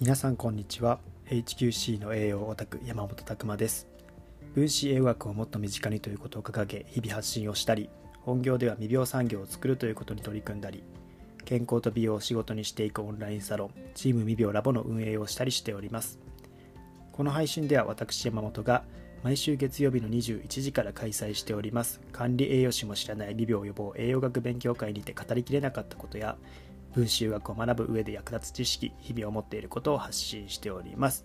皆さんこんにちは。HQC の栄養オタク山本拓馬です。分子栄養学をもっと身近にということを掲げ日々発信をしたり本業では未病産業を作るということに取り組んだり健康と美容を仕事にしていくオンラインサロンチーム未病ラボの運営をしたりしております。この配信では私山本が毎週月曜日の21時から開催しております。管理栄養士も知らない未病予防栄養学勉強会にて語りきれなかったことや分子学を学ぶ上で役立つ知識日々を持っていることを発信しております。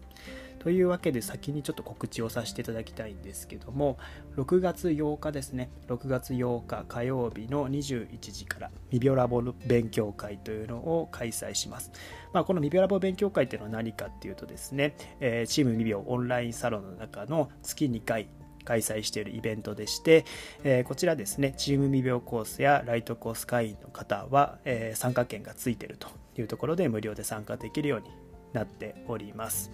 というわけで先にちょっと告知をさせていただきたいんですけども6月8日ですね。6月8日火曜日の21時から未病ラボ勉強会というのを開催します、まあ、この未病ラボ勉強会っていうのは何かっていうとですね、え、チーム未病オンラインサロンの中の月2回開催しているイベントでして、えー、こちらですね、チーム未病コースやライトコース会員の方は、えー、参加券がついているというところで無料で参加できるようになっております。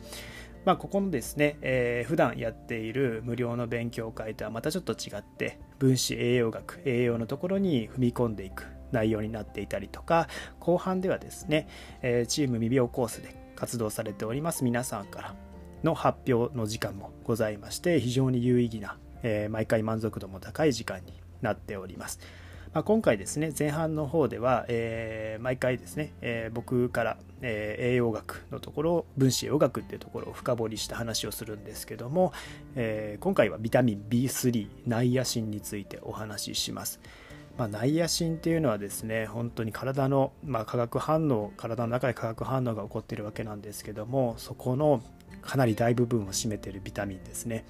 まあ、ここのですね、えー、普段やっている無料の勉強会とはまたちょっと違って、分子栄養学、栄養のところに踏み込んでいく内容になっていたりとか、後半ではですね、えー、チーム未病コースで活動されております皆さんからの発表の時間もございまして非常に有意義な、えー、毎回満足度も高い時間になっております。まあ、今回ですね前半の方では、えー、毎回ですね、えー、僕から、えー、栄養学のところ分子栄養学っていうところを深掘りした話をするんですけども、え今回はビタミン B3 ナイアシンについてお話しします。まあ、ナイアシンっていうのはですね本当に体の、まあ、化学反応体の中で化学反応が起こっているわけなんですけどもそこのかなり大部分を占めてるビタミンですね。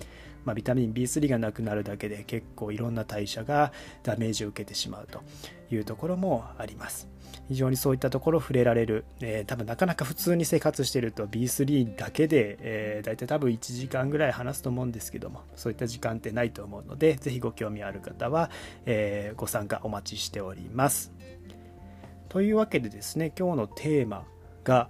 まあ、ビタミン B3 がなくなるだけで結構いろんな代謝がダメージを受けてしまうというところもあります。非常にそういったところ触れられる、えー、多分なかなか普通に生活してると B3 だけで、えー、大体多分1時間ぐらい話すと思うんですけどもそういった時間ってないと思うのでぜひご興味ある方は、えー、ご参加お待ちしております。というわけでですね今日のテーマが、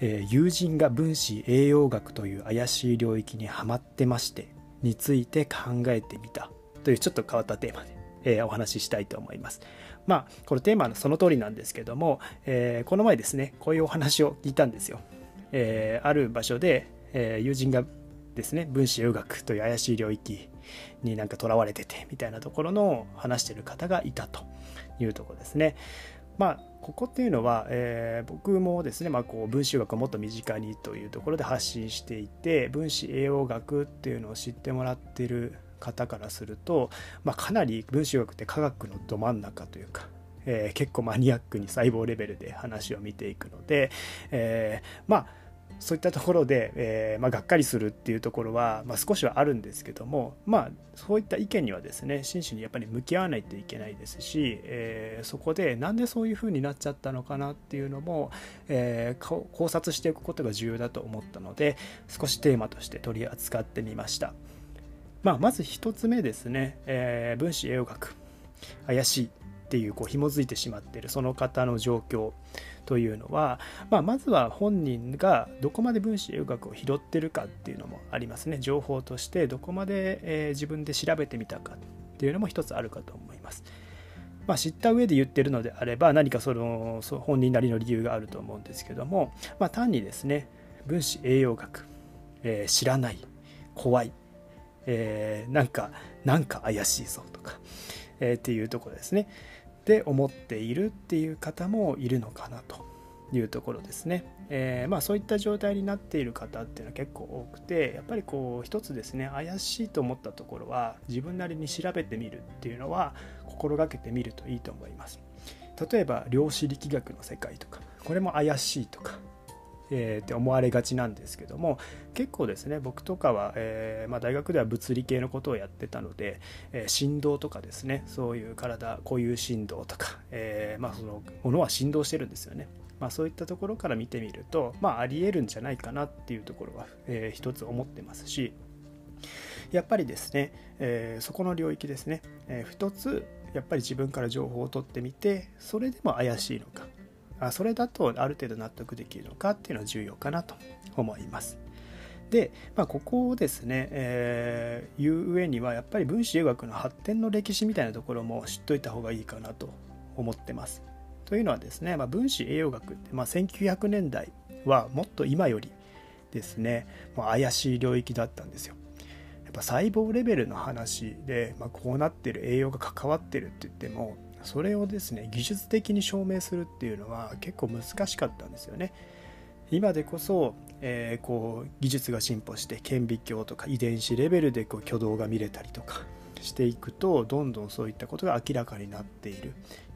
えー、友人が分子栄養学という怪しい領域にはまってましてについて考えてみたというちょっと変わったテーマで、えー、お話ししたいと思います。まあこのテーマのその通りなんですけども、えー、この前ですねこういうお話を聞いたんですよ。えある場所で、え友人がですね分子栄養学という怪しい領域になんかとらわれててみたいなところの話してる方がいたというところですね。まあここっていうのは、えー、僕もですね、まあ、こう分子学をもっと身近にというところで発信していて分子栄養学っていうのを知ってもらってる方からすると、まあ、かなり分子学って科学のど真ん中というか、えー、結構マニアックに細胞レベルで話を見ていくので、えー、まあそういったところで、えー、まあ、がっかりするっていうところは、まあ、少しはあるんですけども、まあ、そういった意見にはですね真摯にやっぱり向き合わないといけないですし、えー、そこでなんでそういうふうになっちゃったのかなっていうのも、えー、考察していくことが重要だと思ったので少しテーマとして取り扱ってみました。まあ、まず1つ目ですね、え分子栄養学怪しいっていうこう紐づいてしまっているその方の状況というのは、まあ、まずは本人がどこまで分子栄養学を拾ってるかっていうのもありますね情報としてどこまで、えー、自分で調べてみたかっていうのも一つあるかと思います。まあ、知った上で言ってるのであれば何かその本人なりの理由があると思うんですけども、まあ、単にですね分子栄養学、えー、知らない怖い、えー、なんかなんか怪しいぞとか、えー、っていうところですねって思っているっていう方もいるのかなというところですね。えー、まあ、そういった状態になっている方っていうのは結構多くてやっぱりこう一つですね怪しいと思ったところは自分なりに調べてみるっていうのは心がけてみるといいと思います。例えば量子力学の世界とかこれも怪しいとかえー、って思われがちなんですけども結構ですね僕とかは、えー、まあ、大学では物理系のことをやってたので、えー、振動とかですねそういう体固有振動とか、えまあ、そのものは振動してるんですよね。まあ、そういったところから見てみると、まあ、ありえるんじゃないかなっていうところは、えー、一つ思ってますしやっぱりですね、えー、そこの領域ですね、えー、一つやっぱり自分から情報を取ってみてそれでも怪しいのかあそれだとある程度納得できるのかっていうのは重要かなと思います。で、まあ、ここをですね、えー、言う上にはやっぱり分子栄学の発展の歴史みたいなところも知っといた方がいいかなと思ってます。というのはですね、まあ、分子栄養学って、まあ、1900年代はもっと今よりですねもう怪しい領域だったんですよ。やっぱ細胞レベルの話で、まあ、こうなってる栄養が関わってるって言ってもそれをですね技術的に証明するっていうのは結構難しかったんですよね。今でこそ、えー、こう技術が進歩して顕微鏡とか遺伝子レベルでこう挙動が見れたりとかしていくとどんどんそういったことが明らかになっている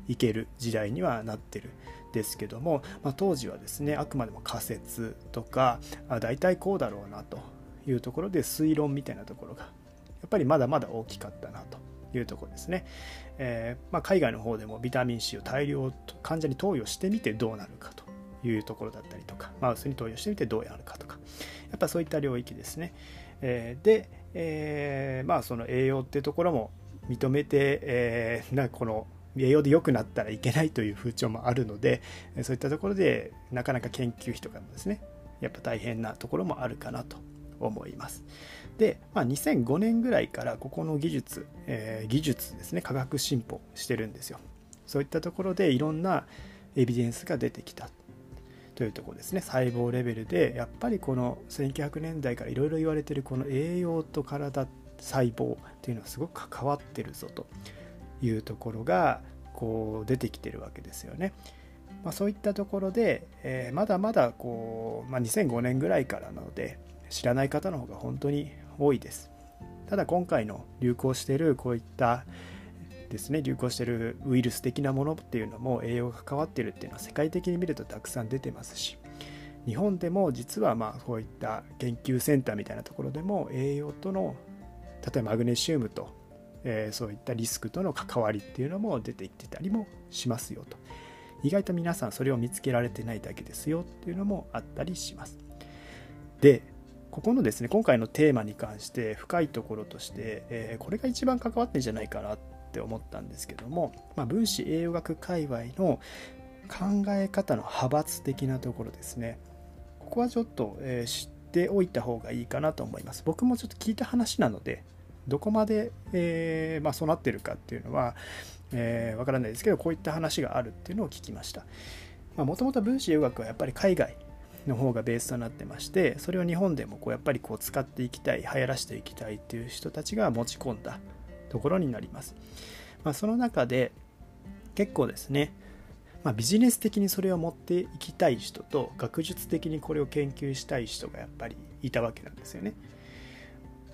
いける時代にはなってるですけども、まあ、当時はですねあくまでも仮説とかあ大体こうだろうなというところで推論みたいなところがやっぱりまだまだ大きかったなというところですね、えー、まあ、海外の方でもビタミン C を大量患者に投与してみてどうなるかというところだったりとかマウスに投与してみてどうやるかとかやっぱそういった領域ですね、えー、で、えー、まあその栄養っていうところも認めて、えー、なんかこの栄養で良くなったらいけないという風潮もあるのでそういったところでなかなか研究費とかもですねやっぱ大変なところもあるかなと思います。で、まあ、2005年ぐらいからここの技術、えー、技術ですね科学進歩してるんですよそういったところでいろんなエビデンスが出てきたというとこですね細胞レベルでやっぱりこの1900年代からいろいろ言われてるこの栄養と体細胞っていうのはすごく関わってるぞというところがこう出てきてるわけですよね。まあ、そういったところで、えー、まだまだこう、まあ、2005年ぐらいからなので知らない方の方が本当に多いです。ただ今回の流行しているこういったですね流行してるウイルス的なものっていうのも栄養が関わってるっていうのは世界的に見るとたくさん出てますし日本でも実はまあこういった研究センターみたいなところでも栄養との例えばマグネシウムとえー、そういったリスクとの関わりっていうのも出てきてたりもしますよと意外と皆さんそれを見つけられてないだけですよっていうのもあったりしますでここのですね今回のテーマに関して深いところとして、えー、これが一番関わってんじゃないかなって思ったんですけども、まあ、分子栄養学界隈の考え方の派閥的なところですね。ここはちょっと、えー、知っておいた方がいいかなと思います。僕もちょっと聞いた話なのでどこまで、えー、まあ、そうなってるかっていうのは、えー、からないですけどこういった話があるっていうのを聞きました。もともと分子栄養学はやっぱり海外の方がベースとなってましてそれを日本でもこうやっぱりこう使っていきたい流行らしていきたいっていう人たちが持ち込んだところになります、まあ、その中で結構ですね、まあ、ビジネス的にそれを持っていきたい人と学術的にこれを研究したい人がやっぱりいたわけなんですよね。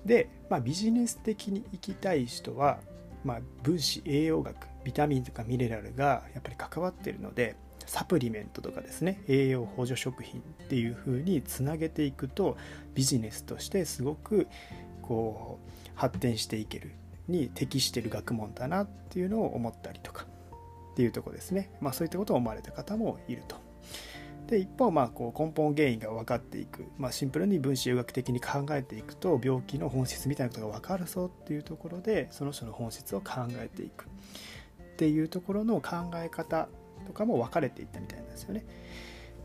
で、まあ、ビジネス的に行きたい人は、ま、分子栄養学ビタミンとかミネラルがやっぱり関わってるのでサプリメントとかですね栄養補助食品っていう風につなげていくとビジネスとしてすごくこう発展していけるに適してる学問だなっていうのを思ったりとかっていうとこですね。まあそういったことを思われた方もいると。で一方まあこう根本原因が分かっていく、まあ、シンプルに分子栄学的に考えていくと病気の本質みたいなことが分かるぞっていうところでその人の本質を考えていくっていうところの考え方とかも分かれていったみたいなんですよね。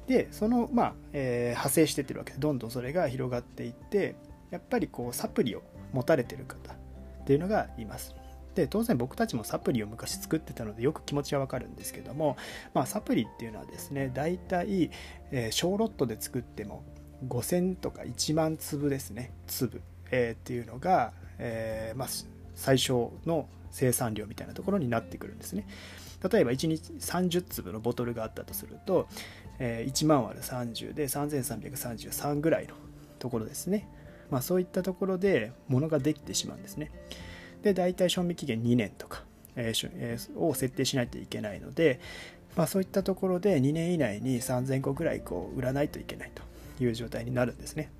でそのまあ、えー、派生してってるわけでどんどんそれが広がっていってやっぱりこうサプリを持たれてる方っていうのがいます。で当然僕たちもサプリを昔作ってたのでよく気持ちはわかるんですけども、まあ、サプリっていうのはですね大体、えー、小ロットで作っても5000とか1万粒ですね粒、えー、っていうのが、えー、まあ、最小の生産量みたいなところになってくるんですね例えば1日30粒のボトルがあったとすると、え1万割る30で3333ぐらいのところですねまあ、そういったところで物ができてしまうんですね。で大体賞味期限2年とか、えー、を設定しないといけないので、まあ、そういったところで2年以内に3000個ぐらいこう売らないといけないという状態になるんですね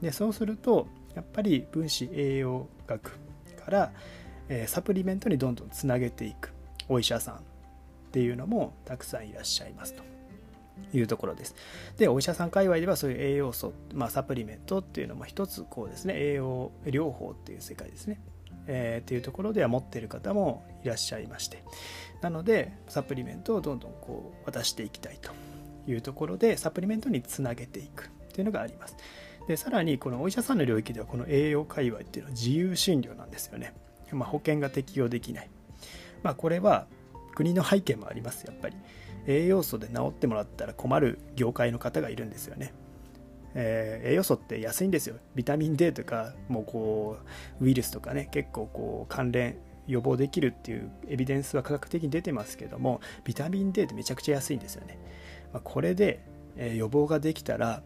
でそうするとやっぱり分子栄養学から、えー、サプリメントにどんどんつなげていくお医者さんっていうのもたくさんいらっしゃいますと。いうところです。で、お医者さん界隈ではそういう栄養素、まあ、サプリメントっていうのも一つこうですね、栄養療法っていう世界ですね。えー、っていうところでは持ってる方もいらっしゃいまして。なのでサプリメントをどんどんこう渡していきたいというところでサプリメントにつなげていくっていうのがあります。でさらにこのお医者さんの領域ではこの栄養界隈っていうのは自由診療なんですよね、まあ、保険が適用できない、まあ、これは国の背景もありますやっぱり。栄養素で治ってもらったら困る業界の方がいるんですよね。えー、栄養素って安いんですよ。ビタミン D とかもうこうウイルスとかね結構こう関連予防できるっていうエビデンスは科学的に出てますけどもビタミン D ってめちゃくちゃ安いんですよね、まあ、これで、えー、予防ができたら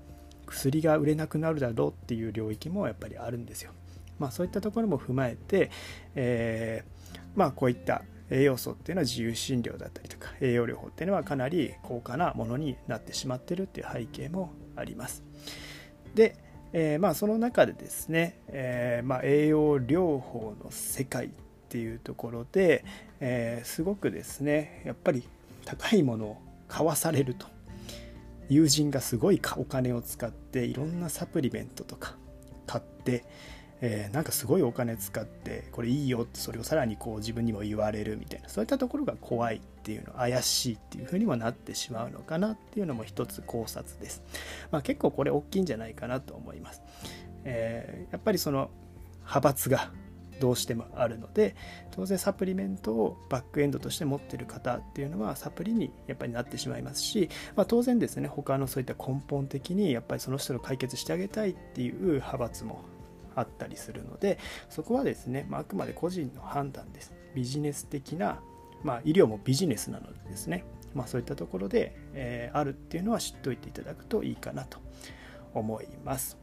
薬が売れなくなるだろうっていう領域もやっぱりあるんですよ、まあ、そういったところも踏まえて、えー、まあこういった栄養素っていうのは自由診療だったりとか栄養療法っていうのはかなり高価なものになってしまってるっていう背景もあります。で、えー、まあその中でですね、えー、まあ、栄養療法の世界っていうところで、えー、すごくですねやっぱり高いものを買わされると。友人がすごいお金を使っていろんなサプリメントとか買って、えー、なんかすごいお金使ってこれいいよってそれをさらにこう自分にも言われるみたいなそういったところが怖いっていうの怪しいっていうふうにもなってしまうのかなっていうのも一つ考察です、まあ、結構これ大きいんじゃないかなと思います、えー、やっぱりその派閥がどうしてもあるので当然サプリメントをバックエンドとして持ってる方っていうのはサプリにやっぱりなってしまいますし、まあ、当然ですね他のそういった根本的にやっぱりその人を解決してあげたいっていう派閥もあったりするのでそこはですね、まあ、あくまで個人の判断です。ビジネス的な、まあ、医療もビジネスなのでですね、まあ、そういったところで、えー、あるっていうのは知っておいていただくといいかなと思います、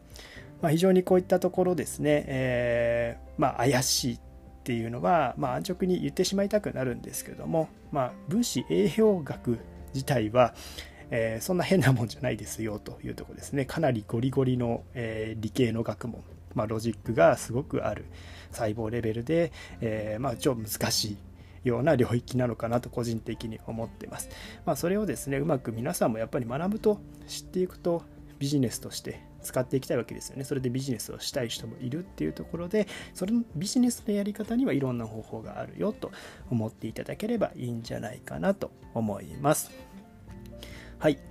まあ、非常にこういったところですね、えー、まあ、怪しいっていうのは、まあ、安直に言ってしまいたくなるんですけども、まあ、分子栄養学自体は、えー、そんな変なもんじゃないですよというところですね。かなりゴリゴリの、えー、理系の学問まあ、ロジックがすごくある細胞レベルで、えー、まあ、超難しいような領域なのかなと個人的に思ってます。まあ、それをですねうまく皆さんもやっぱり学ぶと知っていくとビジネスとして使っていきたいわけですよね。それでビジネスをしたい人もいるっていうところで、それのビジネスのやり方にはいろんな方法があるよと思っていただければいいんじゃないかなと思います。はい。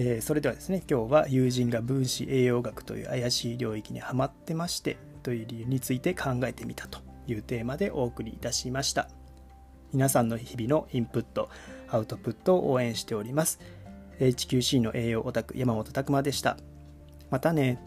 えー、それではですね今日は友人が分子栄養学という怪しい領域にはまってましてという理由について考えてみたというテーマでお送りいたしました。皆さんの日々のインプットアウトプットを応援しております。HQC の栄養オタク山本拓馬でした。またね。